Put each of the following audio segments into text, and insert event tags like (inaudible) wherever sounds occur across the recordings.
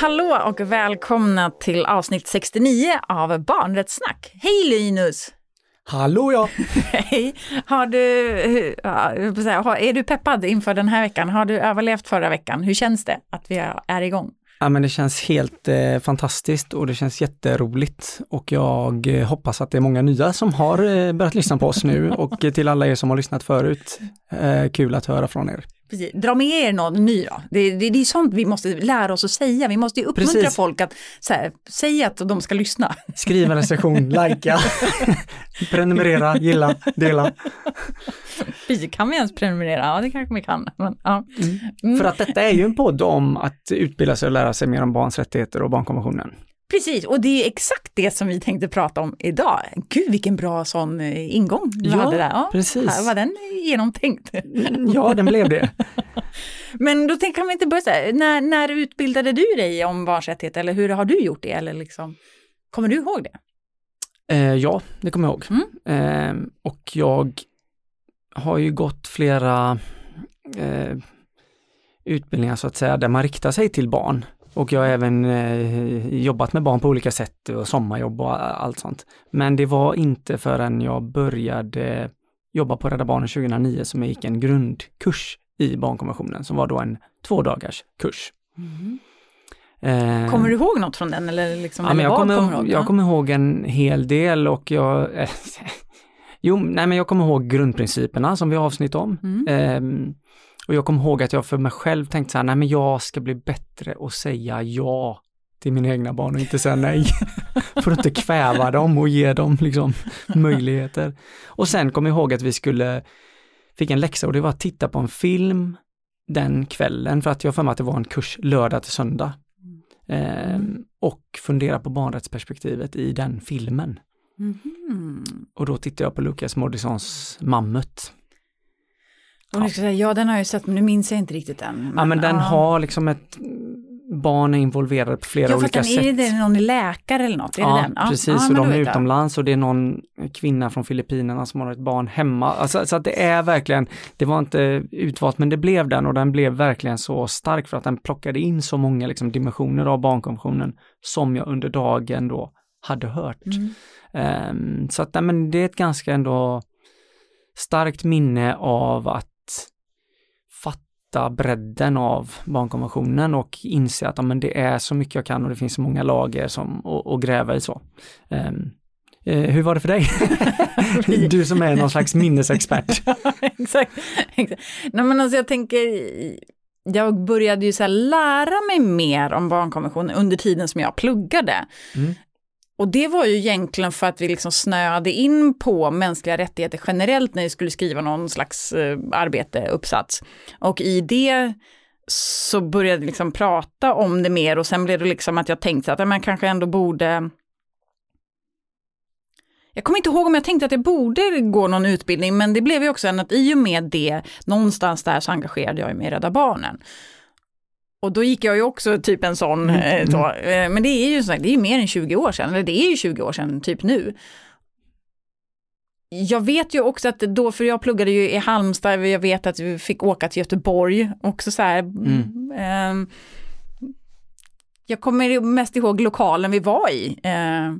Hallå och välkomna till avsnitt 69 av Barnrättssnack. Hej Linus! Hallå ja! (laughs) Hej! Har du, är du peppad inför den här veckan? Har du överlevt förra veckan? Hur känns det att vi är igång? Ja men det känns helt eh, fantastiskt och det känns jätteroligt och jag eh, hoppas att det är många nya som har eh, börjat lyssna på oss nu och till alla er som har lyssnat förut, eh, kul att höra från er. Precis. Dra med er någon ny då. Det, det, det är sånt vi måste lära oss att säga. Vi måste uppmuntra Precis. folk att här, säga att de ska lyssna. (laughs) Skriva en recension, likea, (laughs) prenumerera, gilla, dela. kan vi ens prenumerera? Ja, det kanske vi kan. Men, ja. Mm. Mm. För att detta är ju en podd om att utbilda sig och lära sig mer om barns rättigheter och barnkonventionen. Precis, och det är exakt det som vi tänkte prata om idag. Gud vilken bra sån eh, ingång du ja, hade där. Ja, precis. Här var den genomtänkt. Mm, ja, den blev det. (laughs) Men då tänker vi inte börja så här, när, när utbildade du dig om barns rättigheter eller hur har du gjort det? Eller liksom, kommer du ihåg det? Eh, ja, det kommer jag ihåg. Mm. Eh, och jag har ju gått flera eh, utbildningar så att säga där man riktar sig till barn. Och jag har även eh, jobbat med barn på olika sätt och sommarjobb och allt sånt. Men det var inte förrän jag började jobba på Rädda Barnen 2009 som jag gick en grundkurs i barnkonventionen som var då en två dagars kurs. Mm. Eh, kommer du ihåg något från den? Eller liksom, ja, eller jag, kommer, kommer ihåg, jag kommer ihåg en hel del och jag eh, (laughs) Jo, nej men jag kommer ihåg grundprinciperna som vi har avsnitt om. Mm. Eh, och jag kommer ihåg att jag för mig själv tänkte så här, nej men jag ska bli bättre och säga ja till mina egna barn och inte säga nej. (laughs) för att inte kväva dem och ge dem liksom möjligheter. Och sen kom jag ihåg att vi skulle, fick en läxa och det var att titta på en film den kvällen för att jag för mig att det var en kurs lördag till söndag. Eh, och fundera på barnrättsperspektivet i den filmen. Mm. Och då tittade jag på Lukas Moodyssons Mammut. Och ja. Säga, ja, den har jag sett, men nu minns jag inte riktigt den. Men, ja, men den ja. har liksom ett barn är involverade på flera ja, olika sätt. Är det någon läkare eller något? Är ja, det den? ja, precis. Ja, och de är utomlands och det är någon kvinna från Filippinerna som har ett barn hemma. Alltså, så att det är verkligen, det var inte utvalt men det blev den och den blev verkligen så stark för att den plockade in så många liksom, dimensioner av barnkonventionen som jag under dagen då hade hört. Mm. Um, så att nej, men det är ett ganska ändå starkt minne av att fatta bredden av barnkonventionen och inse att ja, men det är så mycket jag kan och det finns så många lager som att gräva i så. Um, hur var det för dig? (laughs) (laughs) du som är någon slags minnesexpert. (laughs) exakt. exakt. Nej, men alltså jag tänker, jag började ju så lära mig mer om barnkonventionen under tiden som jag pluggade. Mm. Och det var ju egentligen för att vi liksom snöade in på mänskliga rättigheter generellt när vi skulle skriva någon slags eh, arbete, uppsats. Och i det så började vi liksom prata om det mer och sen blev det liksom att jag tänkte att man kanske ändå borde jag kommer inte ihåg om jag tänkte att jag borde gå någon utbildning, men det blev ju också en att i och med det, någonstans där så engagerade jag mig i Rädda Barnen. Och då gick jag ju också typ en sån, mm. Eh, så, eh, men det är ju så, det är mer än 20 år sedan, eller det är ju 20 år sedan typ nu. Jag vet ju också att då, för jag pluggade ju i Halmstad, jag vet att vi fick åka till Göteborg också så här. Mm. Eh, jag kommer mest ihåg lokalen vi var i. Eh,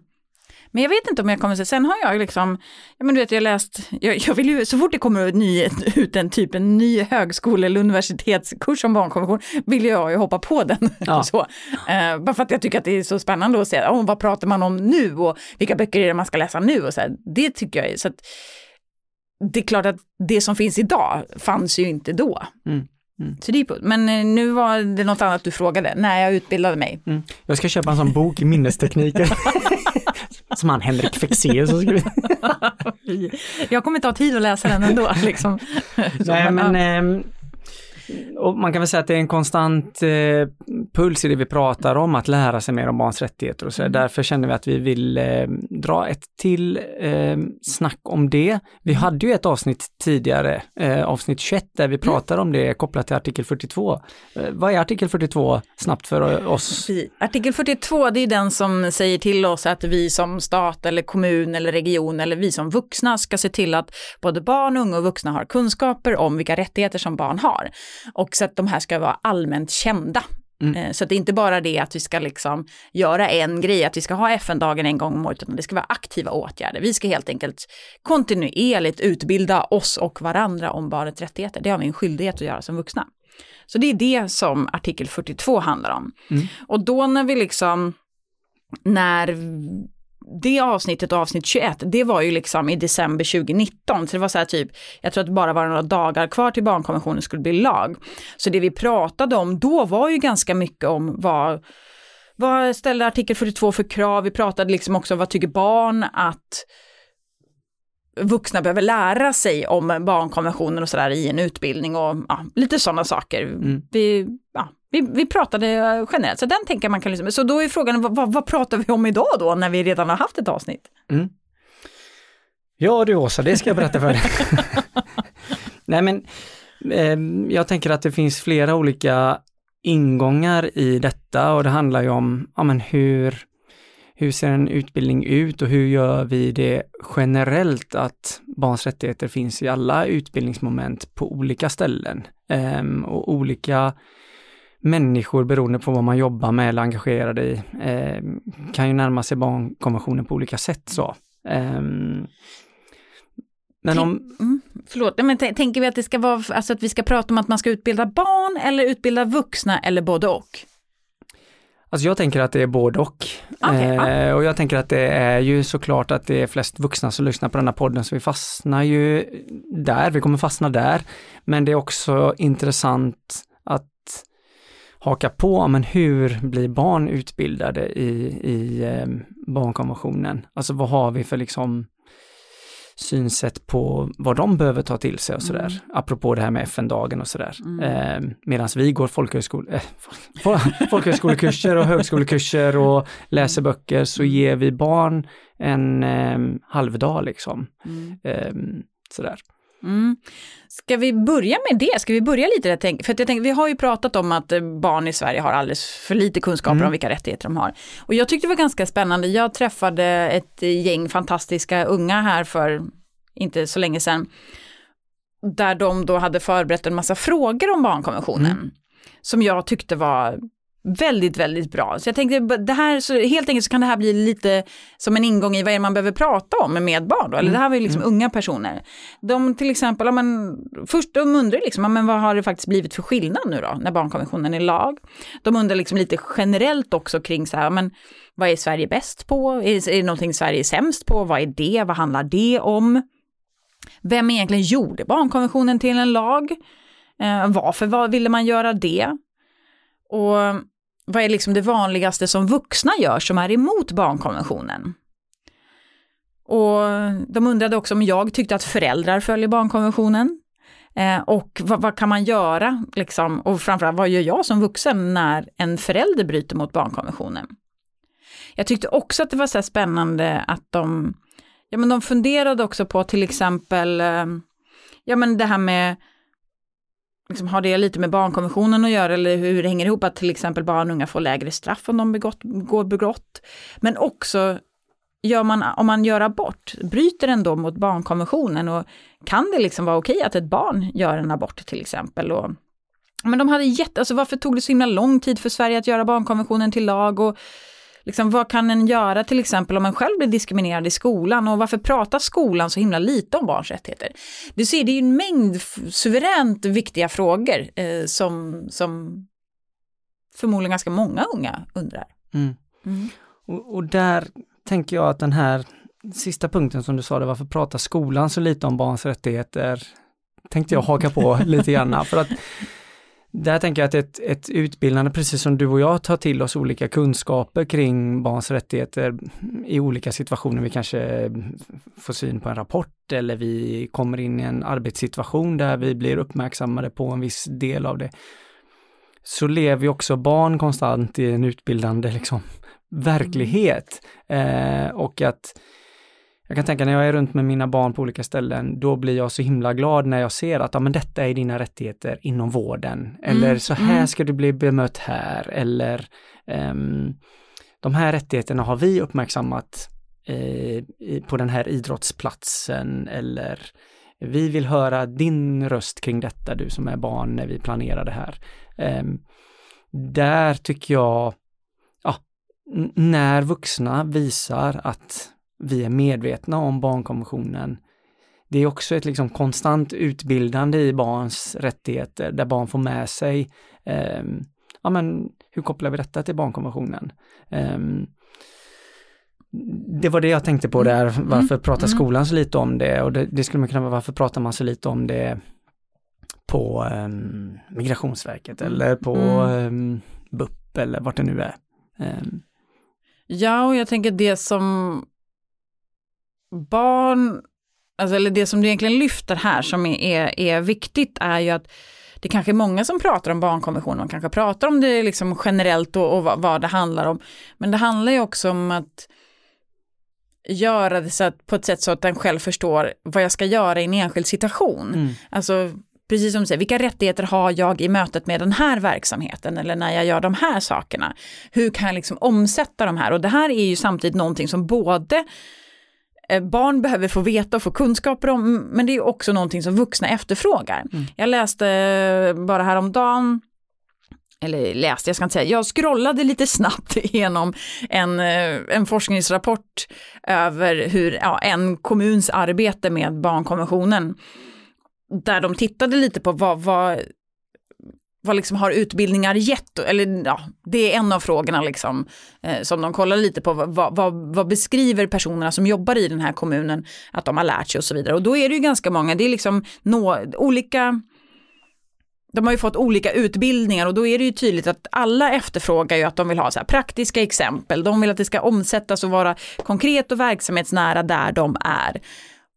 men jag vet inte om jag kommer att sen har jag liksom, ja men du vet jag läst, jag, jag vill ju, så fort det kommer ny, ut en typ en ny högskole eller universitetskurs om barnkonvention vill jag ju hoppa på den. Ja. (laughs) så. Uh, bara för att jag tycker att det är så spännande att se, oh, vad pratar man om nu och vilka böcker är det man ska läsa nu och så här. Det tycker jag är, så att det är klart att det som finns idag fanns ju inte då. Mm. Mm. Så det är Men eh, nu var det något annat du frågade, när jag utbildade mig. Mm. Jag ska köpa en sån bok i minnestekniker. (laughs) Som han Henrik Fexeus har skrivit. (laughs) jag kommer inte ha tid att läsa den ändå. Liksom. Nej, men, eh, och man kan väl säga att det är en konstant eh, puls i det vi pratar om, att lära sig mer om barns rättigheter och så. Mm. Därför känner vi att vi vill eh, dra ett till eh, snack om det. Vi mm. hade ju ett avsnitt tidigare, eh, avsnitt 21, där vi pratar mm. om det kopplat till artikel 42. Eh, vad är artikel 42 snabbt för oss? Artikel 42, det är den som säger till oss att vi som stat eller kommun eller region eller vi som vuxna ska se till att både barn, unga och vuxna har kunskaper om vilka rättigheter som barn har och så att de här ska vara allmänt kända. Mm. Eh, så det är inte bara det att vi ska liksom göra en grej, att vi ska ha FN-dagen en gång om året, utan det ska vara aktiva åtgärder. Vi ska helt enkelt kontinuerligt utbilda oss och varandra om barnets rättigheter. Det har vi en skyldighet att göra som vuxna. Så det är det som artikel 42 handlar om. Mm. Och då när vi liksom, när det avsnittet, avsnitt 21, det var ju liksom i december 2019. Så det var så här typ, jag tror att det bara var några dagar kvar till barnkonventionen skulle bli lag. Så det vi pratade om då var ju ganska mycket om vad, vad ställde artikel 42 för krav? Vi pratade liksom också om vad tycker barn att vuxna behöver lära sig om barnkonventionen och sådär i en utbildning och ja, lite sådana saker. Mm. Vi, ja, vi, vi pratade generellt, så den tänker man kan liksom, så då är frågan vad, vad, pratar vi om idag då när vi redan har haft ett avsnitt? Mm. Ja du Åsa, det ska jag berätta för dig. (laughs) Nej men, eh, jag tänker att det finns flera olika ingångar i detta och det handlar ju om ja, men hur, hur ser en utbildning ut och hur gör vi det generellt att barns rättigheter finns i alla utbildningsmoment på olika ställen eh, och olika människor beroende på vad man jobbar med eller engagerad i eh, kan ju närma sig barnkonventionen på olika sätt så. Eh, men om... Mm, förlåt, men tänker vi att det ska vara, alltså att vi ska prata om att man ska utbilda barn eller utbilda vuxna eller både och? Alltså jag tänker att det är både och. Okay, eh, och jag tänker att det är ju såklart att det är flest vuxna som lyssnar på denna podden så vi fastnar ju där, vi kommer fastna där. Men det är också intressant att haka på, men hur blir barn utbildade i, i eh, barnkonventionen? Alltså vad har vi för liksom synsätt på vad de behöver ta till sig och sådär. Mm. Apropå det här med FN-dagen och sådär. Mm. Eh, Medan vi går folkhögskole, äh, (laughs) folkhögskolekurser och högskolekurser och läser böcker så mm. ger vi barn en eh, halvdag liksom. Mm. Eh, sådär. Mm. Ska vi börja med det? Ska vi börja lite där? För att jag tänker, vi har ju pratat om att eh, barn i Sverige har alldeles för lite kunskaper mm. om vilka rättigheter de har. Och jag tyckte det var ganska spännande. Jag träffade ett gäng fantastiska unga här för inte så länge sedan. Där de då hade förberett en massa frågor om barnkonventionen. Mm. Som jag tyckte var väldigt, väldigt bra. Så jag tänkte, det här, så helt enkelt så kan det här bli lite som en ingång i vad är man behöver prata om med barn. Då? Eller mm. det här var ju liksom mm. unga personer. De till exempel, ja, men, först de undrar liksom, ja, men vad har det faktiskt blivit för skillnad nu då, när barnkonventionen är lag? De undrar liksom lite generellt också kring så här, men vad är Sverige bäst på? Är, är det någonting Sverige är sämst på? Vad är det? Vad handlar det om? Vem egentligen gjorde barnkonventionen till en lag? Eh, varför var, ville man göra det? Och vad är liksom det vanligaste som vuxna gör som är emot barnkonventionen? Och de undrade också om jag tyckte att föräldrar följer barnkonventionen. Eh, och vad, vad, kan man göra, liksom, och framförallt vad gör jag som vuxen när en förälder bryter mot barnkonventionen? Jag tyckte också att det var så spännande att de, ja men de funderade också på till exempel, eh, ja men det här med liksom, har det lite med barnkonventionen att göra eller hur det hänger ihop att till exempel barn och unga får lägre straff om de begått, går begått. Men också gör man, om man gör abort, bryter den då mot barnkonventionen och kan det liksom vara okej att ett barn gör en abort till exempel? Och, men de hade jätte, alltså varför tog det så himla lång tid för Sverige att göra barnkonventionen till lag och Liksom, vad kan en göra till exempel om man själv blir diskriminerad i skolan och varför pratar skolan så himla lite om barns rättigheter? Du ser, det är ju en mängd suveränt viktiga frågor eh, som, som förmodligen ganska många unga undrar. Mm. Mm. Och, och, där tänker jag att den här sista punkten som du sa, det varför pratar skolan så lite om barns rättigheter? Tänkte jag haka på (laughs) lite grann, för att där tänker jag att ett, ett utbildande, precis som du och jag tar till oss olika kunskaper kring barns rättigheter i olika situationer. Vi kanske får syn på en rapport eller vi kommer in i en arbetssituation där vi blir uppmärksammade på en viss del av det. Så lever ju också barn konstant i en utbildande liksom, verklighet. Eh, och att jag kan tänka när jag är runt med mina barn på olika ställen, då blir jag så himla glad när jag ser att ja, men detta är dina rättigheter inom vården. Eller mm, så här mm. ska du bli bemött här. Eller um, de här rättigheterna har vi uppmärksammat eh, på den här idrottsplatsen. Eller vi vill höra din röst kring detta, du som är barn, när vi planerar det här. Um, där tycker jag, ja, när vuxna visar att vi är medvetna om barnkonventionen, det är också ett liksom konstant utbildande i barns rättigheter där barn får med sig, eh, ja men hur kopplar vi detta till barnkonventionen? Eh, det var det jag tänkte på där, mm. varför mm. pratar skolan så lite om det och det, det skulle man kunna vara, varför pratar man så lite om det på um, Migrationsverket mm. eller på mm. um, BUP eller vart det nu är. Um. Ja, och jag tänker det som barn, alltså, eller det som du egentligen lyfter här som är, är, är viktigt är ju att det kanske är många som pratar om barnkonventionen, man kanske pratar om det liksom generellt och, och vad, vad det handlar om. Men det handlar ju också om att göra det så att, på ett sätt så att den själv förstår vad jag ska göra i en enskild situation. Mm. Alltså precis som du säger, vilka rättigheter har jag i mötet med den här verksamheten eller när jag gör de här sakerna? Hur kan jag liksom omsätta de här? Och det här är ju samtidigt någonting som både barn behöver få veta och få kunskaper om, men det är också någonting som vuxna efterfrågar. Mm. Jag läste bara häromdagen eller läste, jag ska inte säga, jag scrollade lite snabbt (laughs) igenom en, eh, en forskningsrapport över hur ja, en kommuns arbete med barnkonventionen där de tittade lite på vad, vad, vad liksom har utbildningar gett? Eller ja, det är en av frågorna liksom, eh, som de kollar lite på. Vad, vad, vad, beskriver personerna som jobbar i den här kommunen att de har lärt sig och så vidare. Och då är det ju ganska många, det är liksom nå, olika de har ju fått olika utbildningar och då är det ju tydligt att alla efterfrågar ju att de vill ha så praktiska exempel. De vill att det ska omsättas och vara konkret och verksamhetsnära där de är.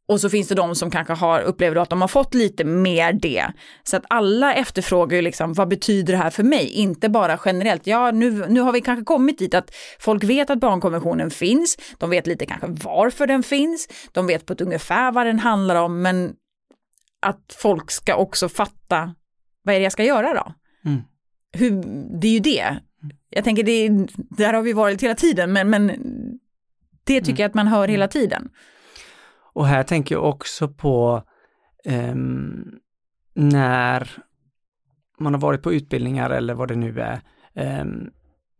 Och så finns det de som kanske har, upplever att de har fått lite mer det. Så att alla efterfrågar ju liksom, vad betyder det här för mig? Inte bara generellt, ja nu, nu har vi kanske kommit dit att folk vet att barnkonventionen finns, de vet lite kanske varför den finns, de vet på ett ungefär vad den handlar om, men att folk ska också fatta, vad är det jag ska göra då? Mm. Hur, det är ju det. Jag tänker, det, där har vi varit hela tiden, men, men det tycker mm. jag att man hör hela tiden. Och här tänker jag också på um, när man har varit på utbildningar eller vad det nu är, um,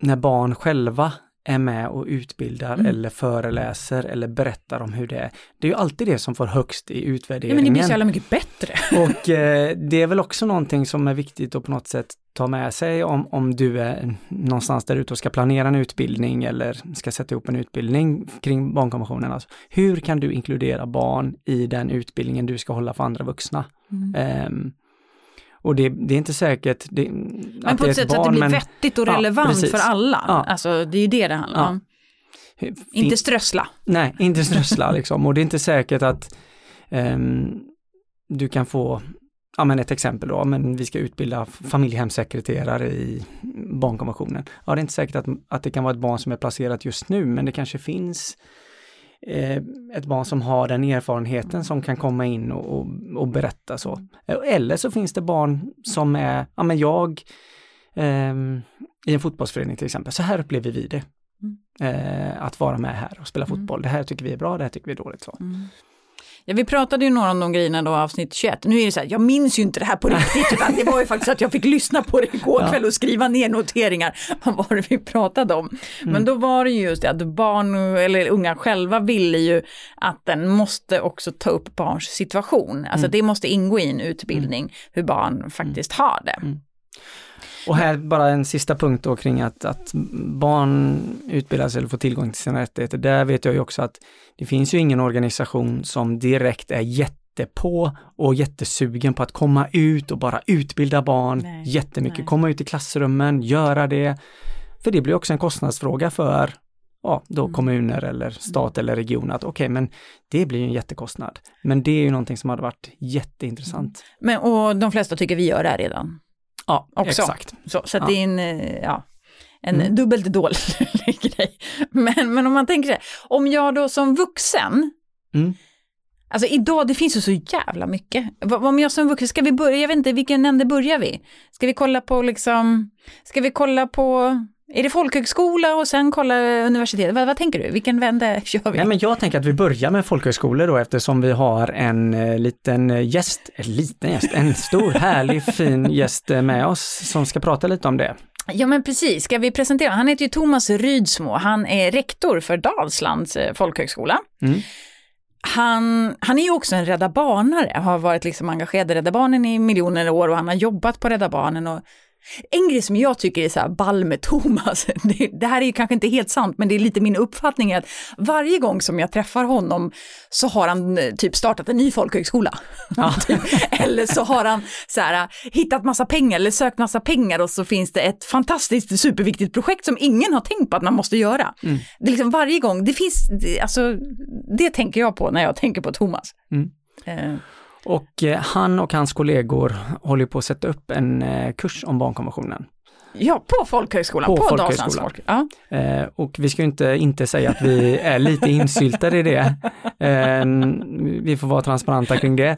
när barn själva är med och utbildar mm. eller föreläser eller berättar om hur det är. Det är ju alltid det som får högst i utvärderingen. Ja, men det blir så jävla mycket bättre. (laughs) och eh, det är väl också någonting som är viktigt att på något sätt ta med sig om, om du är någonstans där ute och ska planera en utbildning eller ska sätta ihop en utbildning kring barnkonventionen. Alltså, hur kan du inkludera barn i den utbildningen du ska hålla för andra vuxna? Mm. Um, och det, det, är inte säkert det, Men på ett sätt så att det blir men, vettigt och relevant ja, för alla. Ja. Alltså det är ju det det handlar om. Fin, inte strössla. Nej, inte strössla (laughs) liksom. Och det är inte säkert att um, du kan få ja men ett exempel då, men vi ska utbilda familjehemssekreterare i barnkonventionen. Ja, det är inte säkert att, att det kan vara ett barn som är placerat just nu, men det kanske finns ett barn som har den erfarenheten som kan komma in och, och, och, berätta så. Eller så finns det barn som är, ja men jag, eh, i en fotbollsförening till exempel, så här upplever vi det. Mm. Eh, att vara med här och spela mm. fotboll. Det här tycker vi är bra, det här tycker vi är dåligt. Så. Mm. Ja, vi pratade ju några om de grejerna då avsnitt 21. Nu är det så här, jag minns ju inte det här på (laughs) riktigt, utan det var ju faktiskt att jag fick lyssna på det igår kväll och skriva ner noteringar. (laughs) Vad var det vi pratade om? Mm. Men då var det ju just det att barn eller unga själva ville ju att den måste också ta upp barns situation. Alltså mm. det måste ingå i en utbildning mm. hur barn faktiskt har det. Mm. Och här bara en sista punkt då kring att, att barn utbildas eller får tillgång till sina rättigheter. Där vet jag ju också att det finns ju ingen organisation som direkt är jättepå och jättesugen på att komma ut och bara utbilda barn nej, jättemycket, nej. komma ut i klassrummen, göra det. För det blir också en kostnadsfråga för ja, då mm. kommuner eller stat eller region att okej, okay, men det blir ju en jättekostnad. Men det är ju någonting som hade varit jätteintressant. Men och de flesta tycker vi gör det redan. Ja, också. exakt. Så, så ja. det är en, eh, ja, en mm. dubbelt dålig (laughs) grej. Men, men om man tänker så här, om jag då som vuxen, mm. alltså idag det finns ju så jävla mycket. Om jag som vuxen, ska vi börja, jag vet inte vilken ände börjar vi? Ska vi kolla på liksom, ska vi kolla på är det folkhögskola och sen kolla universitetet? Vad, vad, tänker du? Vilken vände (laughs) kör vi? Nej, men jag tänker att vi börjar med folkhögskolor då eftersom vi har en eh, liten eh, gäst, en liten gäst, en stor (laughs) härlig fin gäst eh, med oss som ska prata lite om det. Ja men precis, ska vi presentera? Han heter ju Thomas Rydsmo, han är rektor för Dalslands folkhögskola. Mm. Han, han är ju också en Rädda Barnare, har varit liksom engagerad i Rädda Barnen i miljoner år och han har jobbat på Rädda Barnen och en grej som jag tycker är så här ball med Thomas, (laughs) det, det, här är ju kanske inte helt sant, men det är lite min uppfattning att varje gång som jag träffar honom så har han eh, typ startat en ny folkhögskola. Ja. (laughs) eller så har han så här, hittat massa pengar eller sökt massa pengar och så finns det ett fantastiskt superviktigt projekt som ingen har tänkt på att man måste göra. Mm. Det är liksom varje gång, det finns, alltså det tänker jag på när jag tänker på Thomas. Mm. Eh. Och eh, han och hans kollegor håller på att sätta upp en eh, kurs om barnkonventionen. Ja, på folkhögskolan, på, på folkhögskolan. Folk. Ja. Eh, och vi ska inte, inte säga att vi är lite insyltade i det. Eh, vi får vara transparenta kring det.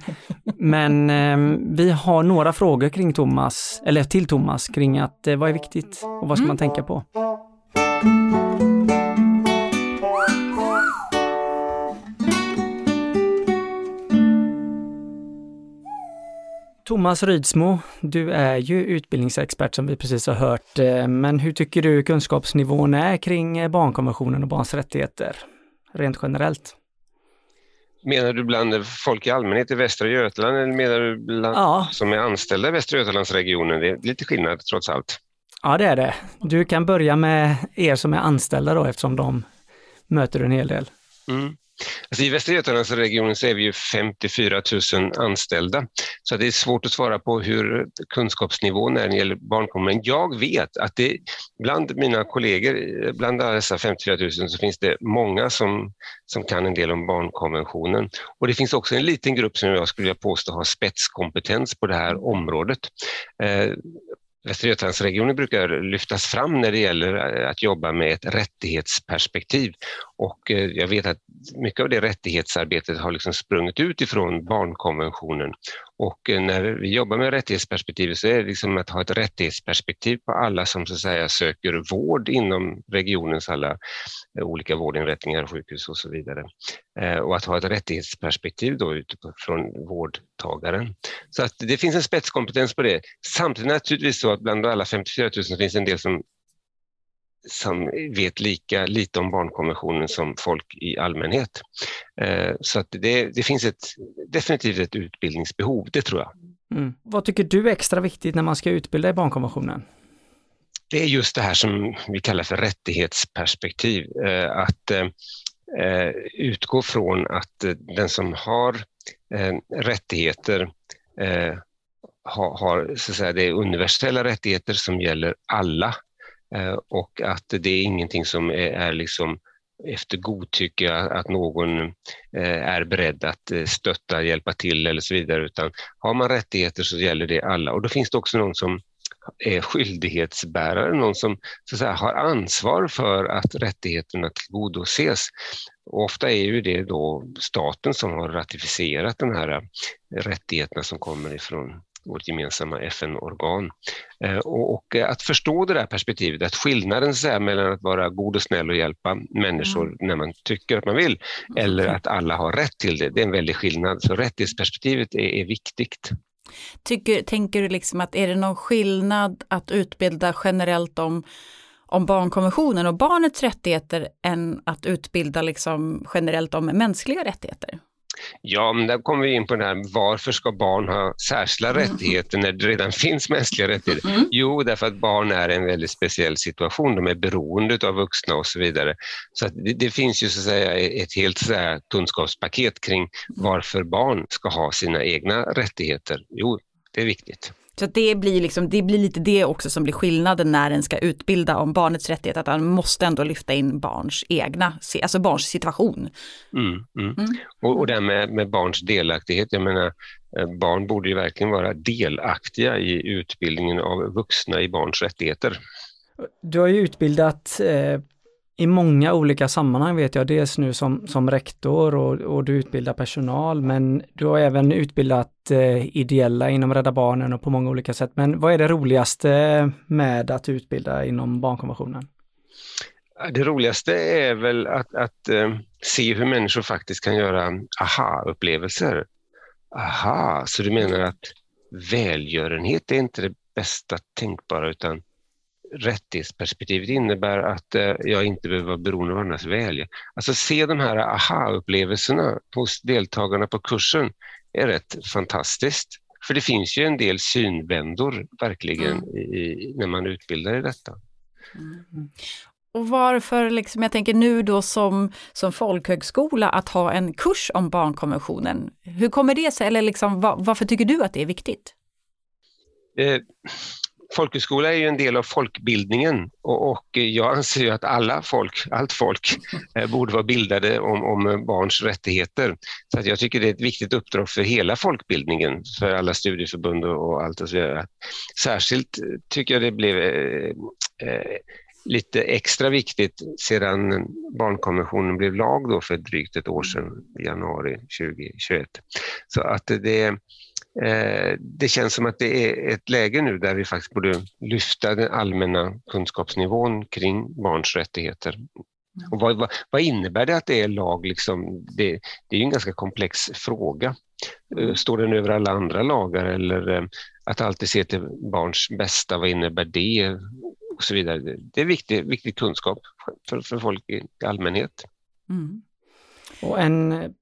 Men eh, vi har några frågor kring Thomas, eller till Thomas, kring att vad är viktigt och vad ska mm. man tänka på? Thomas Rydsmo, du är ju utbildningsexpert som vi precis har hört, eh, men hur tycker du kunskapsnivån är kring eh, barnkonventionen och barns rättigheter, rent generellt? Menar du bland folk i allmänhet i Västra Götaland eller menar du bland ja. som är anställda i Västra Götalandsregionen? Det är lite skillnad trots allt. Ja, det är det. Du kan börja med er som är anställda då eftersom de möter en hel del. Mm. Alltså I Västra Götalandsregionen så är vi ju 54 000 anställda, så det är svårt att svara på hur kunskapsnivån är när det gäller barnkonventionen. Jag vet att det bland mina kollegor, bland dessa 54 000, så finns det många som, som kan en del om barnkonventionen. Och det finns också en liten grupp som jag skulle vilja påstå har spetskompetens på det här området. Eh, Västra Götalandsregionen brukar lyftas fram när det gäller att jobba med ett rättighetsperspektiv. Och eh, jag vet att mycket av det rättighetsarbetet har liksom sprungit ut ifrån barnkonventionen. Och eh, när vi jobbar med rättighetsperspektivet så är det liksom att ha ett rättighetsperspektiv på alla som så att säga söker vård inom regionens alla eh, olika vårdinrättningar, sjukhus och så vidare. Och att ha ett rättighetsperspektiv då utifrån vårdtagaren. Så att det finns en spetskompetens på det. Samtidigt naturligtvis så att bland alla 54 000 finns en del som som vet lika lite om barnkonventionen som folk i allmänhet. Eh, så att det, det finns ett, definitivt ett utbildningsbehov, det tror jag. Mm. Vad tycker du är extra viktigt när man ska utbilda i barnkonventionen? Det är just det här som vi kallar för rättighetsperspektiv. Eh, att eh, utgå från att den som har rättigheter har, så att säga, det är universella rättigheter som gäller alla Eh, och att det är ingenting som är, är liksom efter godtycke att någon eh, är beredd att eh, stötta, hjälpa till eller så vidare, utan har man rättigheter så gäller det alla. Och då finns det också någon som är skyldighetsbärare, någon som så att säga, har ansvar för att rättigheterna tillgodoses. Och ofta är ju det då staten som har ratificerat de här rättigheterna som kommer ifrån vårt gemensamma FN-organ. Eh, och, att förstå det där perspektivet, att skillnaden så mellan att vara god och snäll och hjälpa människor mm. när man tycker att man vill, eller att alla har rätt till det, det är en väldig skillnad. Så rättighetsperspektivet är, är viktigt. Tycker, tänker du liksom att är det någon skillnad att utbilda generellt om om barnkonventionen och barnets rättigheter än att utbilda liksom generellt om mänskliga rättigheter? Ja, men där kommer vi in på det här, varför ska barn ha särskilda mm. rättigheter när det redan (laughs) finns mänskliga rättigheter? Mm. Jo, därför att barn är i en väldigt speciell situation, de är beroende av vuxna och så vidare. Så det, det, finns ju så att säga ett helt så här, kunskapspaket kring varför barn ska ha sina egna rättigheter. Jo, det är viktigt. Så det blir, liksom, det blir lite det också som blir skillnaden när en ska utbilda om barnets rättighet, att man måste ändå lyfta in barns egna, alltså barns situation. Mm, mm. Mm. Och, och det med, med barns delaktighet, jag menar eh, barn borde ju verkligen vara delaktiga i utbildningen av vuxna i barns rättigheter. Du har ju utbildat eh, i många olika sammanhang vet jag, dels nu som, som rektor och, och du utbildar personal, men du har även utbildat eh, ideella inom Rädda Barnen och på många olika sätt. Men vad är det roligaste med att utbilda inom barnkonventionen? Det roligaste är väl att, att eh, se hur människor faktiskt kan göra aha-upplevelser. Aha, så du menar att välgörenhet är inte det bästa tänkbara utan rättighetsperspektivet innebär att eh, jag inte behöver vara beroende av andras välja. Alltså se de här aha-upplevelserna hos deltagarna på kursen är rätt fantastiskt. För det finns ju en del synvändor verkligen mm. i, när man utbildar i detta. Mm. Och varför, liksom, jag tänker nu då som, som folkhögskola, att ha en kurs om barnkonventionen. Hur kommer det sig, eller liksom, var, varför tycker du att det är viktigt? Eh, folkhögskola är ju en del av folkbildningen och, jag anser ju att alla folk, allt folk, (laughs) eh, borde vara bildade om, om, barns rättigheter. Så att jag tycker det är ett viktigt uppdrag för hela folkbildningen, för alla studieförbund och allt och så vidare. Särskilt tycker jag det blev eh, eh, lite extra viktigt sedan barnkonventionen blev lag då för drygt ett år sedan, januari 2021. Så att det, det känns som att det är ett läge nu där vi faktiskt borde lyfta den allmänna kunskapsnivån kring barns rättigheter. Och vad, vad, vad innebär det att det är lag? Liksom? Det, det är en ganska komplex fråga. Eh, står den över alla andra lagar eller eh, att alltid se till barns bästa, vad innebär det? och så vidare. Det är viktig, viktig kunskap för, för folk i allmänhet. Mm. Och en...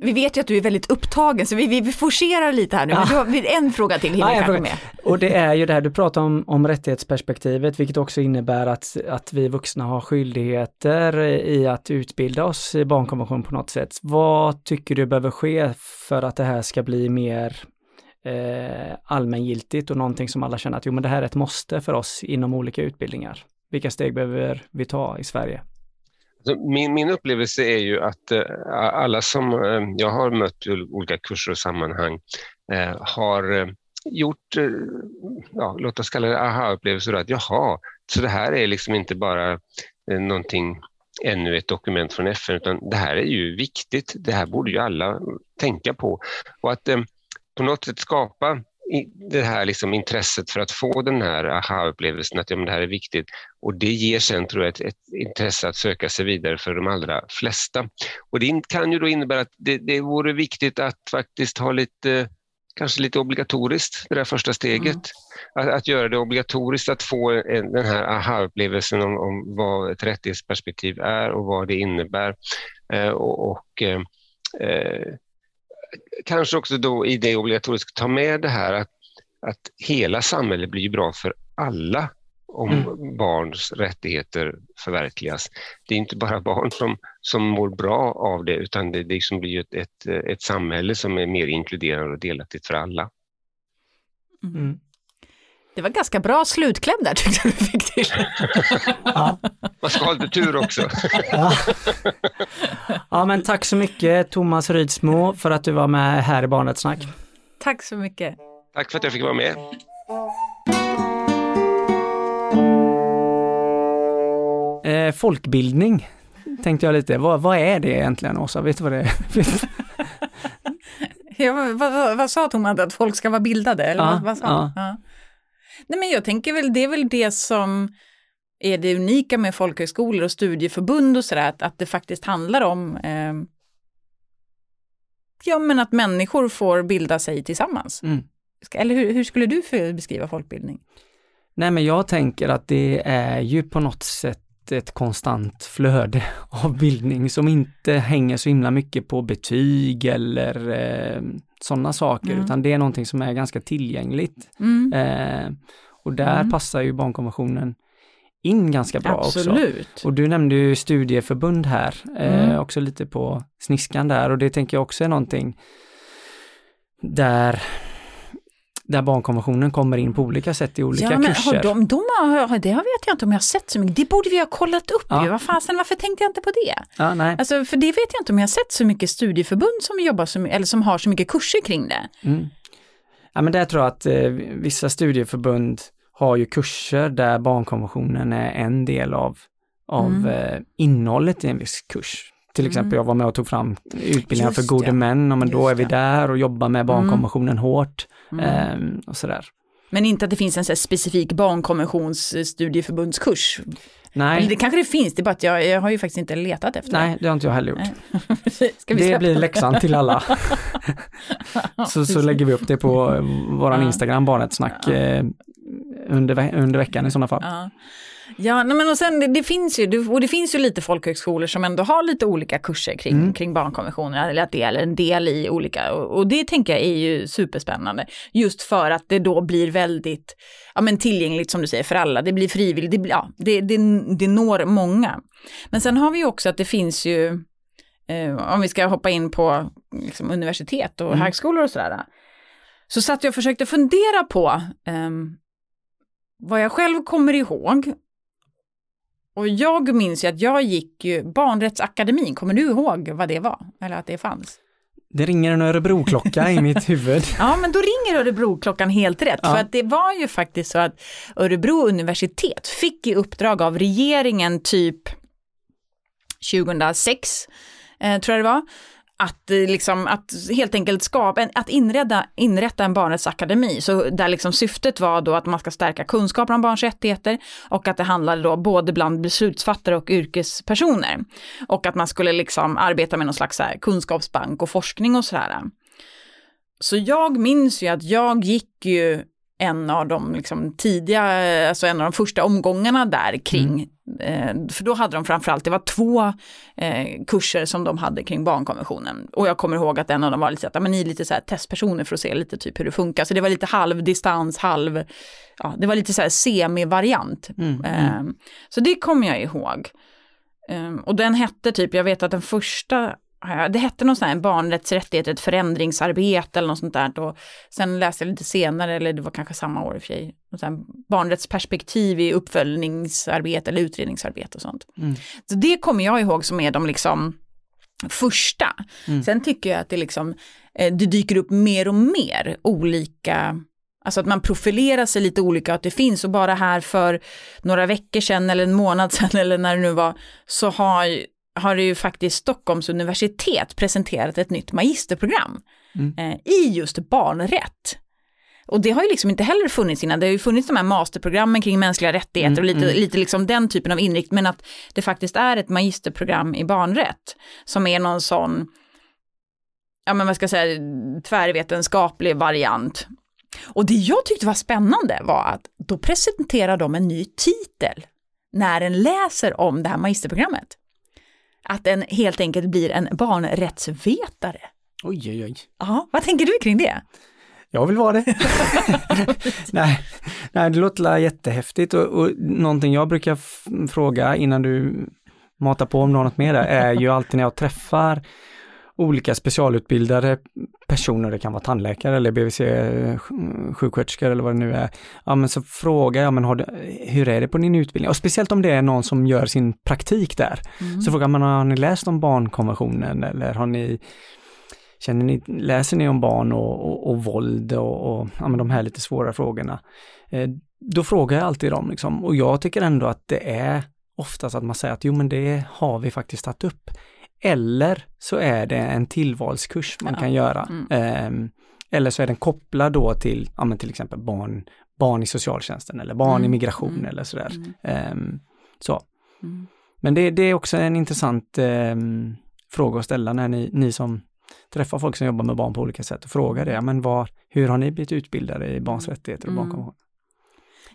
Vi vet ju att du är väldigt upptagen så vi, vi, vi forcerar lite här nu, ja. men du har en fråga till hinner ja, kanske med. Och det är ju det här du pratar om, om rättighetsperspektivet, vilket också innebär att, att vi vuxna har skyldigheter i att utbilda oss i barnkonventionen på något sätt. Vad tycker du behöver ske för att det här ska bli mer eh, allmängiltigt och någonting som alla känner att jo men det här är ett måste för oss inom olika utbildningar. Vilka steg behöver vi ta i Sverige? Min, min upplevelse är ju att eh, alla som eh, jag har mött i olika kurser och sammanhang eh, har gjort, ja, låt oss kalla det aha-upplevelser, att jaha, så det här är liksom inte bara någonting ännu ett dokument från FN, utan det här är ju viktigt. Det här borde ju alla tänka på. Och att på något sätt skapa det här liksom intresset för att få den här aha-upplevelsen att ja, men det här är viktigt. Och det ger sen tror jag ett, ett, intresse att söka sig vidare för de allra flesta. Och det kan ju då innebära att det, det vore viktigt att faktiskt ha lite kanske lite obligatoriskt, det där första steget. Mm. Att, att, göra det obligatoriskt att få en, den här aha-upplevelsen om, om, vad ett rättighetsperspektiv är och vad det innebär. Eh, och, och eh, eh kanske också då i det obligatoriska ta med det här att, att hela samhället blir bra för alla om mm. barns rättigheter förverkligas. Det är inte bara (laughs) barn som, som mår bra av det utan det, det liksom blir ett, ett, ett samhälle som är mer inkluderande och delaktigt för alla. Mm. Det var ganska bra slutkläm där tyckte jag du fick till. ja. Man ska ha lite tur också. ja. ja men tack så mycket Thomas Rydsmo för att du var med här i Barnets snack. Tack så mycket. Tack för att jag fick vara med. Eh, folkbildning tänkte jag lite, vad, vad är det egentligen Åsa? Vet du vad det är? (laughs) ja, vad, vad, vad, sa Thomas, att folk ska vara bildade? Eller ja, vad, vad sa ja. ja. Nej men jag tänker väl, det är väl det som är det unika med folkhögskolor och studieförbund och sådär, att, att det faktiskt handlar om eh, ja men att människor får bilda sig tillsammans. Mm. Eller hur, hur skulle du beskriva folkbildning? Nej men jag tänker att det är ju på något sätt ett konstant flöde (laughs) av bildning som inte hänger så himla mycket på betyg eller eh, sådana saker, mm. utan det är någonting som är ganska tillgängligt. Mm. Eh, och där mm. passar ju barnkonventionen in ganska bra Absolut. också. Och du nämnde ju studieförbund här, eh, mm. också lite på sniskan där och det tänker jag också är någonting där där barnkonventionen kommer in på olika sätt i olika ja, men kurser. Har de, de har, det vet jag inte om jag har sett så mycket. Det borde vi ha kollat upp ja. ju. Vad fasen, varför tänkte jag inte på det? Ja, nej. Alltså, för det vet jag inte om jag har sett så mycket studieförbund som jobbar som, eller som har så mycket kurser kring det. Mm. Ja men där tror jag att eh, vissa studieförbund har ju kurser där barnkonventionen är en del av, av mm. eh, innehållet i en viss kurs. Till mm. exempel jag var med och tog fram utbildningar för gode ja. män, men då är vi där och jobbar med barnkonventionen mm. hårt. Eh, och sådär. Men inte att det finns en så specifik barnkonventionsstudieförbundskurs? Nej. Eller det kanske det finns, det är bara att jag, jag har ju faktiskt inte letat efter Nej, det har inte jag heller gjort. (laughs) det blir läxan till alla. (laughs) (laughs) så, så lägger vi upp det på våran Instagram, Barnetsnack. Eh, under, under veckan i sådana fall. Ja. Men och sen det, det, finns ju, och det finns ju lite folkhögskolor som ändå har lite olika kurser kring, mm. kring barnkonventionen, eller att det är en del i olika, och, och, det tänker jag är ju superspännande. Just för att det då blir väldigt, ja men tillgängligt som du säger för alla, det blir frivilligt, det, blir, ja, det, det, det når många. Men sen har vi ju också att det finns ju, eh, om vi ska hoppa in på liksom, universitet och mm. högskolor och sådär, så satt jag och försökte fundera på eh, vad jag själv kommer ihåg och jag minns ju att jag gick ju barnrättsakademin, kommer du ihåg vad det var? Eller att det fanns? Det ringer en Örebroklocka i mitt (laughs) huvud. Ja, men då ringer Örebroklockan helt rätt. Ja. För att det var ju faktiskt så att Örebro universitet fick i uppdrag av regeringen typ 2006, eh, tror jag det var, att, eh, liksom, att helt enkelt skapa, att inrätta, inrätta en barnrättsakademi. Så där liksom syftet var då att man ska stärka kunskapen om barns rättigheter och att det handlade då både bland beslutsfattare och yrkespersoner. Och att man skulle liksom arbeta med någon slags här kunskapsbank och forskning och sådär. Så jag minns ju att jag gick ju en av de liksom tidiga, alltså en av de första omgångarna där kring, mm. eh, för då hade de framförallt, det var två eh, kurser som de hade kring barnkonventionen. Och jag kommer ihåg att en av dem var lite så att, men ni är lite så här testpersoner för att se lite typ hur det funkar. Så det var lite halvdistans, halv, ja det var lite så här semi-variant. Mm. Eh, så det kommer jag ihåg. Ehm, och den hette typ, jag vet att den första det hette någon sån här barnrättsrättigheter, ett förändringsarbete eller något sånt där. Och sen läste jag lite senare, eller det var kanske samma år i och för sig, barnrättsperspektiv i uppföljningsarbete eller utredningsarbete och sånt. Mm. Så det kommer jag ihåg som är de liksom första. Mm. Sen tycker jag att det liksom, eh, det dyker upp mer och mer olika Alltså att man profilerar sig lite olika, att det finns och bara här för några veckor sedan eller en månad sedan (laughs) eller när det nu var, så har har ju faktiskt Stockholms universitet presenterat ett nytt magisterprogram mm. eh, i just barnrätt. Och det har ju liksom inte heller funnits innan, det har ju funnits de här masterprogrammen kring mänskliga rättigheter mm, och lite, mm. lite liksom den typen av inriktning, men att det faktiskt är ett magisterprogram i barnrätt som är någon sån, ja men vad ska jag säga, tvärvetenskaplig variant. Och det jag tyckte var spännande var att då presenterar de en ny titel när en läser om det här magisterprogrammet att den helt enkelt blir en barnrättsvetare. Oj, oj, oj. Ja, vad tänker du kring det? Jag vill vara det. (laughs) nej, nej, det låter jättehäftigt och, och någonting jag brukar fråga innan du matar på om något mer är ju alltid när jag träffar olika specialutbildade personer, det kan vara tandläkare eller BVC-sjuksköterskor eller vad det nu är. Ja men så frågar jag, men har du, hur är det på din utbildning? Och speciellt om det är någon som gör sin praktik där. Mm. Så frågar man, har ni läst om barnkonventionen eller har ni Känner ni, läser ni om barn och, och, och våld och, och ja, de här lite svåra frågorna? Eh, då frågar jag alltid dem liksom, och jag tycker ändå att det är oftast att man säger att jo men det har vi faktiskt tagit upp. Eller så är det en tillvalskurs man ja. kan göra. Mm. Um, eller så är den kopplad då till, ja men till exempel barn, barn i socialtjänsten eller barn mm. i migration mm. eller sådär. Um, så. Mm. Men det, det, är också en intressant um, fråga att ställa när ni, ni som träffar folk som jobbar med barn på olika sätt och frågar det, men var, hur har ni blivit utbildade i barns mm. rättigheter och mm.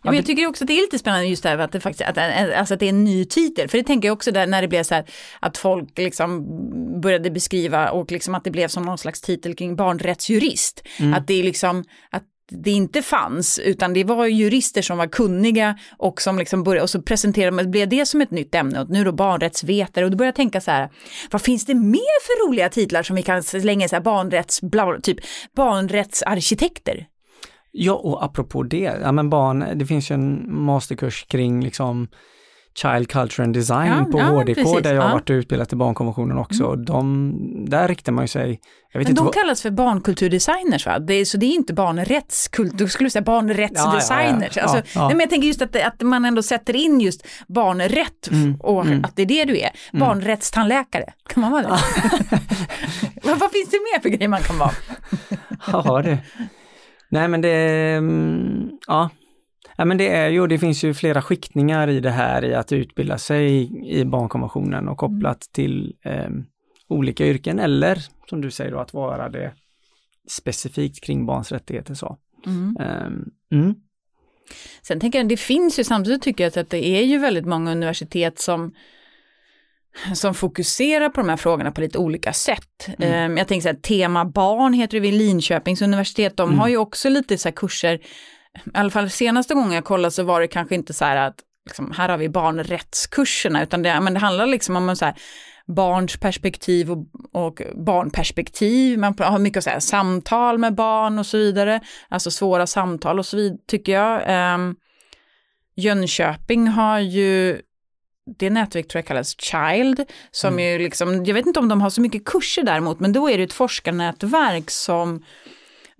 Men jag tycker också att det är lite spännande just det här att det faktiskt att, alltså att det är en ny titel. För det tänker jag också där när det blev så här att folk liksom började beskriva och liksom att det blev som någon slags titel kring barnrättsjurist. Mm. Att det är liksom att det inte fanns, utan det var jurister som var kunniga och som liksom började, och så presenterade man, blev det som ett nytt ämne och nu då barnrättsvetare och då började jag tänka så här, vad finns det mer för roliga titlar som vi kan slänga så här barnrätts, bla, typ barnrättsarkitekter? Ja, och apropå det, ja men barn, det finns ju en masterkurs kring liksom Child Culture and Design ja, på ja, HDK precis, där jag har ja. varit utbildad till barnkonventionen också. Mm. De, där riktar man ju sig... men de vad... kallas för barnkulturdesigners va? Det är, så det är inte barnrättskult, då skulle du säga barnrättsdesigners. Ja, alltså, Nej, men jag tänker just att, att man ändå sätter in just barnrätt mm. och mm. att det är det du är. Mm. Barnrättstandläkare, kan man vara det? (laughs) vad, vad finns det mer för grejer man kan vara? (laughs) ja, det Nej men det, mm, ja. ja men det är ju, det finns ju flera skiktningar i det här i att utbilda sig i barnkonventionen och kopplat mm. till eh, olika yrken eller som du säger då att vara det specifikt kring barns rättigheter så. Mm. Um, Sen tänker jag, det finns ju samtidigt tycker jag att det är ju väldigt många universitet som som fokuserar på de här frågorna på lite olika sätt. Mm. Jag tänker så här, tema barn heter det vid Linköpings universitet, de mm. har ju också lite så här kurser, i alla fall senaste gången jag kollade så var det kanske inte så här att liksom, här har vi barnrättskurserna, utan det, men det handlar liksom om så här, barns perspektiv och, och barnperspektiv. Man har mycket så här, samtal med barn och så vidare, alltså svåra samtal och så vidare tycker jag. Um, Jönköping har ju det nätverk tror jag kallas Child, som mm. ju liksom, jag vet inte om de har så mycket kurser däremot, men då är det ett forskarnätverk som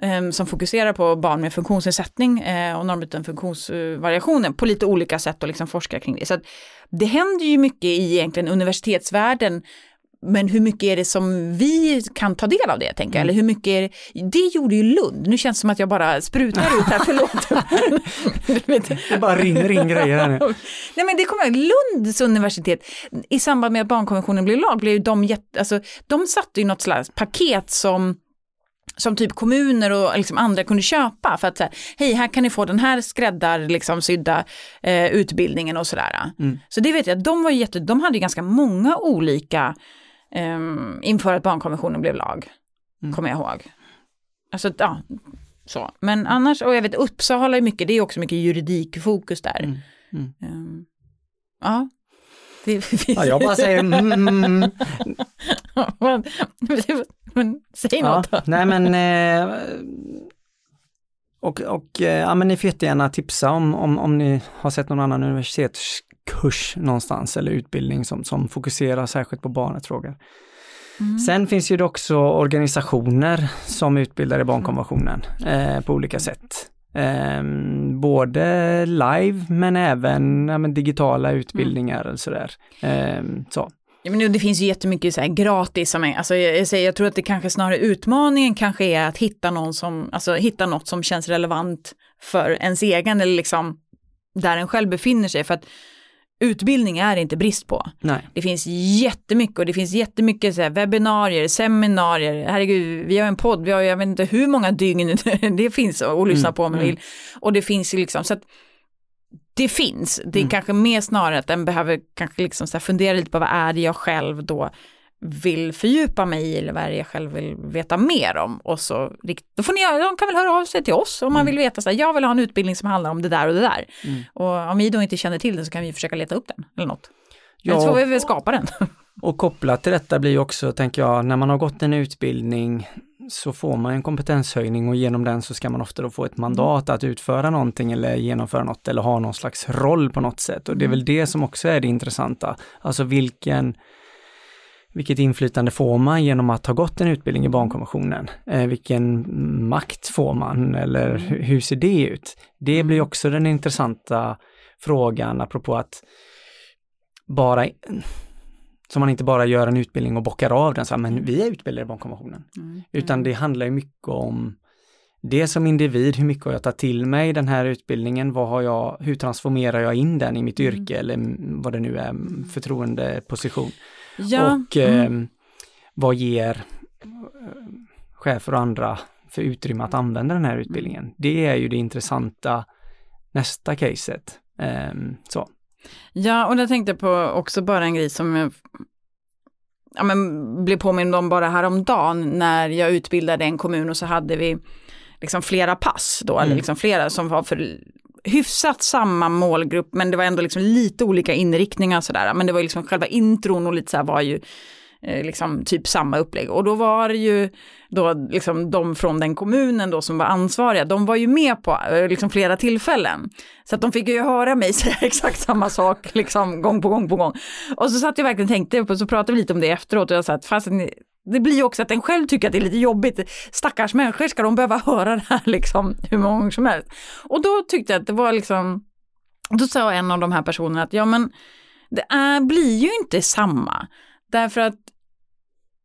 um, som fokuserar på barn med funktionsnedsättning uh, och normbruten funktionsvariationer på lite olika sätt och liksom forskar kring det. Så det händer ju mycket i egentligen universitetsvärlden men hur mycket är det som vi kan ta del av det, tänker jag? Mm. Eller hur mycket är det? det gjorde ju Lund, nu känns det som att jag bara sprutar ut här, förlåt. (laughs) (laughs) det bara rinner in grejer här nu. Nej men det kommer jag Lunds universitet, i samband med att barnkonventionen blev lag, blev de jätte, alltså de satte ju något slags paket som som typ kommuner och liksom andra kunde köpa för att säga, hej här kan ni få den här skräddar liksom sydda eh, utbildningen och sådär. Mm. Så det vet jag, de var jätte, de hade ganska många olika um, inför att barnkonventionen blev lag, mm. kommer jag ihåg. Alltså, ja, så. Men annars, och jag vet Uppsala är mycket, det är också mycket juridikfokus där. Mm. Mm. Um, ja. ja, jag bara säger mm. (laughs) men, säg något ja, då. Nej men, eh, och, och eh, ja, men ni får jättegärna tipsa om, om, om ni har sett någon annan universitets kurs någonstans eller utbildning som, som fokuserar särskilt på barnrättsfrågor. Mm. Sen finns ju det också organisationer som utbildar i barnkonventionen eh, på olika sätt. Eh, både live men även ja, men digitala utbildningar mm. och sådär. Eh, så. Ja, men det finns ju jättemycket så här gratis som är, alltså jag, jag, säger, jag tror att det kanske snarare utmaningen kanske är att hitta någon som, alltså hitta något som känns relevant för ens egen eller liksom där en själv befinner sig. För att utbildning är det inte brist på. Nej. Det finns jättemycket och det finns jättemycket så här, webbinarier, seminarier, herregud, vi har en podd, vi har jag vet inte hur många dygn (laughs) det finns att lyssna mm, på om man vill. Mm. Och det finns ju liksom, så att det finns, det är mm. kanske mer snarare att den behöver kanske liksom så fundera lite på vad är det jag själv då vill fördjupa mig i eller vad är det jag själv vill veta mer om. Och så, då får ni, de kan väl höra av sig till oss om man mm. vill veta, så här, jag vill ha en utbildning som handlar om det där och det där. Mm. Och om vi då inte känner till den så kan vi försöka leta upp den eller något. Ja, eller så får vi väl skapa den. (laughs) Och kopplat till detta blir också, tänker jag, när man har gått en utbildning så får man en kompetenshöjning och genom den så ska man ofta då få ett mandat att utföra någonting eller genomföra något eller ha någon slags roll på något sätt. Och det är väl det som också är det intressanta. Alltså vilken vilket inflytande får man genom att ha gått en utbildning i barnkonventionen? Eh, vilken makt får man eller hur ser det ut? Det blir också den intressanta frågan apropå att bara så man inte bara gör en utbildning och bockar av den, så här, men vi är utbildade i barnkonventionen. Mm. Utan det handlar ju mycket om det som individ, hur mycket har jag tagit till mig den här utbildningen, vad har jag, hur transformerar jag in den i mitt mm. yrke eller vad det nu är, förtroendeposition. Ja. Och mm. eh, vad ger eh, chefer och andra för utrymme att använda den här utbildningen. Det är ju det intressanta nästa caset. Eh, så. Ja, och jag tänkte på också bara en grej som jag ja, men, blev påmind om bara häromdagen när jag utbildade en kommun och så hade vi liksom flera pass då, mm. eller liksom flera som var för hyfsat samma målgrupp men det var ändå liksom lite olika inriktningar sådär. Men det var liksom själva intron och lite så här var ju eh, liksom typ samma upplägg. Och då var det ju då liksom de från den kommunen då som var ansvariga, de var ju med på eh, liksom flera tillfällen. Så att de fick ju höra mig (laughs) säga exakt samma sak liksom gång på gång på gång. Och så satt jag verkligen och tänkte på, så pratade vi lite om det efteråt och jag sa att fast det blir ju också att en själv tycker att det är lite jobbigt. Stackars människor, ska de behöva (laughs) höra det här liksom hur många gånger som helst? Och då tyckte jag att det var liksom, då sa en av de här personerna att ja men det är, blir ju inte samma. Därför att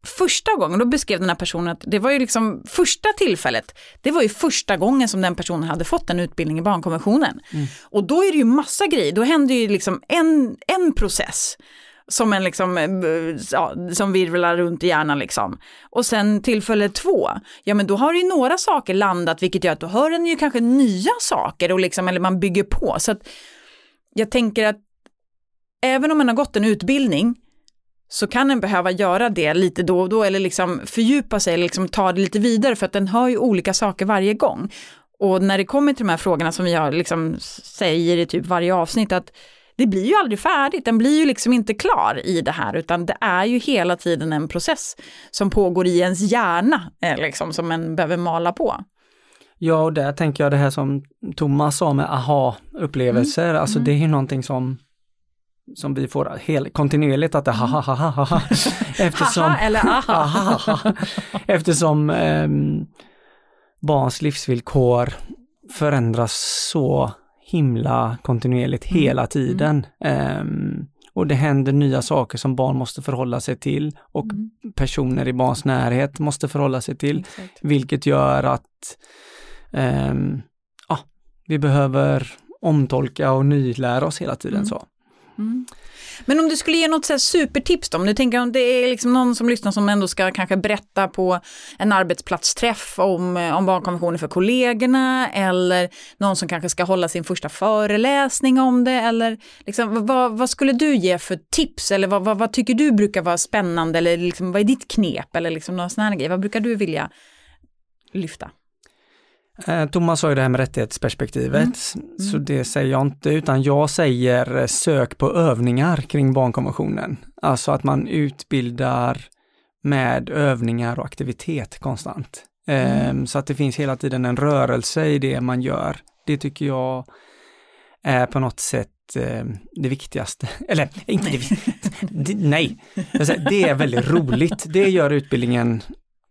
första gången, då beskrev den här personen att det var ju liksom första tillfället, det var ju första gången som den personen hade fått en utbildning i barnkonventionen. Mm. Och då är det ju massa grejer, då händer ju liksom en, en process som en liksom, eh, ja, som virvlar runt i hjärnan liksom. Och sen tillfälle två, ja men då har ju några saker landat vilket gör att då hör den ju kanske nya saker och liksom, eller man bygger på. Så att jag tänker att även om man har gått en utbildning så kan en behöva göra det lite då och då eller liksom fördjupa sig eller liksom ta det lite vidare för att den hör ju olika saker varje gång. Och när det kommer till de här frågorna som vi har liksom säger i typ varje avsnitt att det blir ju aldrig färdigt, den blir ju liksom inte klar i det här, utan det är ju hela tiden en process som pågår i ens hjärna, eh, liksom, som en behöver mala på. Ja, och där tänker jag det här som Thomas sa med aha-upplevelser, mm. alltså mm. det är ju någonting som som vi får hel, kontinuerligt att det ha ha ha ha ha (laughs) eftersom, Haha, eller aha. (laughs) eftersom eh, barns livsvillkor förändras så himla kontinuerligt mm. hela tiden. Um, och det händer nya saker som barn måste förhålla sig till och mm. personer i barns närhet måste förhålla sig till, Exakt. vilket gör att um, ja, vi behöver omtolka och nylära oss hela tiden. Mm. så. Mm. Men om du skulle ge något så supertips då, om du tänker om det är liksom någon som lyssnar som ändå ska kanske berätta på en arbetsplatsträff om, eh, om barnkonventionen för kollegorna eller någon som kanske ska hålla sin första föreläsning om det eller liksom, vad, vad skulle du ge för tips eller vad, vad, vad, tycker du brukar vara spännande eller liksom, vad är ditt knep eller liksom några sådana här grejer, vad brukar du vilja lyfta? Eh, Thomas sa ju det här med rättighetsperspektivet, mm. Mm. så det säger jag inte, utan jag säger eh, sök på övningar kring barnkonventionen. Alltså att man utbildar med övningar och aktivitet konstant. Mm. Ehm, så att det finns hela tiden en rörelse i det man gör. Det tycker jag är på något sätt ehm, det viktigaste. (laughs) Eller inte det viktigaste, (laughs) nej. Det är väldigt roligt. Det gör utbildningen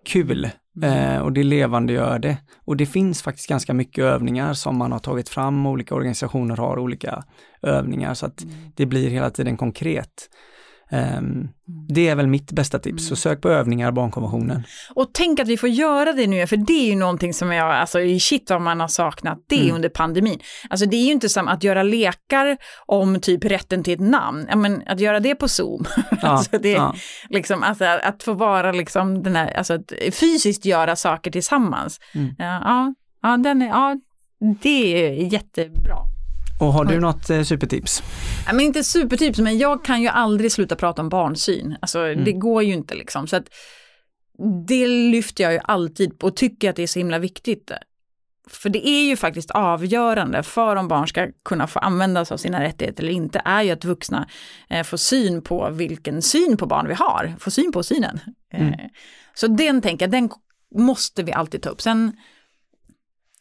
kul. Mm. Eh, och det levande gör det. Och det finns faktiskt ganska mycket övningar som man har tagit fram, olika organisationer har olika övningar så att mm. det blir hela tiden konkret. Um, det är väl mitt bästa tips, så mm. sök på övningar, barnkonventionen. Och tänk att vi får göra det nu, för det är ju någonting som jag, alltså shit vad man har saknat det mm. under pandemin. Alltså det är ju inte som att göra lekar om typ rätten till ett namn, ja, men att göra det på Zoom. (laughs) Ja, alltså det, ja. liksom, alltså att få vara liksom den här, alltså att fysiskt göra saker tillsammans. Mm. Ja, ja, den är, ja, det är jättebra. Och har du något eh, supertips? Ja, men inte supertips, men jag kan ju aldrig sluta prata om barnsyn. Alltså mm. det går ju inte liksom. Så att det lyfter jag ju alltid på och tycker att det är så himla viktigt. För det är ju faktiskt avgörande för om barn ska kunna få använda sig av sina rättigheter eller inte, är ju att vuxna eh, får syn på vilken syn på barn vi har, får syn på synen. Mm. Eh, så den tänker jag, den måste vi alltid ta upp. Sen,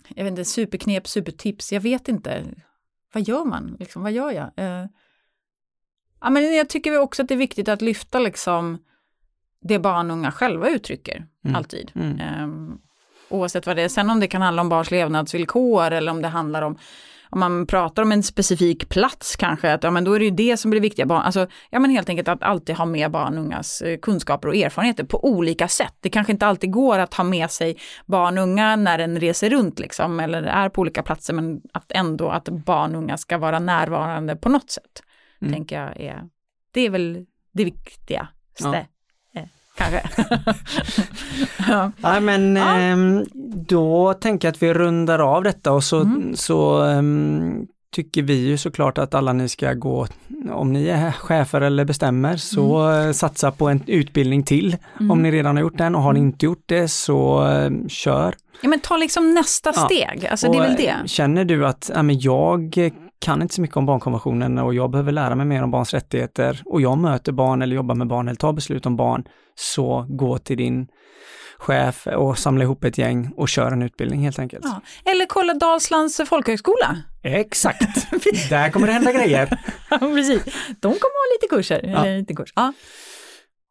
jag vet inte, superknep, supertips, jag vet inte vad gör man? Liksom, vad gör jag? Eh, ja, men jag tycker också att det är viktigt att lyfta liksom, det barn och unga själva uttrycker, mm. alltid. Mm. Eh, oavsett vad det är. Sen om det kan handla om barns levnadsvillkor eller om det handlar om om man pratar om en specifik plats kanske, att ja, men då är det ju det som blir viktiga. Barn, alltså, ja, men helt enkelt att alltid ha med barn och ungas eh, kunskaper och erfarenheter på olika sätt. Det kanske inte alltid går att ha med sig barn och unga när en reser runt liksom, eller är på olika platser, men att ändå att barn och unga ska vara närvarande på något sätt. Mm. Tänker jag är, det är väl det viktigaste. Ja kanske. (laughs) ja. ja. men ja. Eh, då tänker jag att vi rundar av detta och så, mm. så eh, tycker vi ju såklart att alla ni ska gå, om ni är chefer eller bestämmer, så mm. satsa på en utbildning till. Mm. Om ni redan har gjort den och har ni mm. inte gjort det så eh, kör. Ja men ta liksom nästa ja. steg, alltså och, det är väl det. Känner du att ja, men jag kan inte så mycket om barnkonventionen och jag behöver lära mig mer om barns rättigheter och jag möter barn eller jobbar med barn eller tar beslut om barn, så gå till din chef och samla ihop ett gäng och kör en utbildning helt enkelt. Ja. Eller kolla Dalslands folkhögskola. Exakt, (laughs) där kommer det hända grejer. ja, precis. De kommer ha lite kurser. Ja. Lite kurs. ja.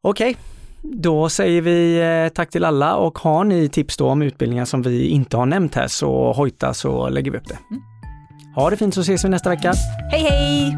Okej, okay. Då säger vi eh, tack till alla och har ni tips då om utbildningar som vi inte har nämnt här så hojta så lägger vi upp det. Mm. Ha det fint så ses vi nästa vecka. Hej hej!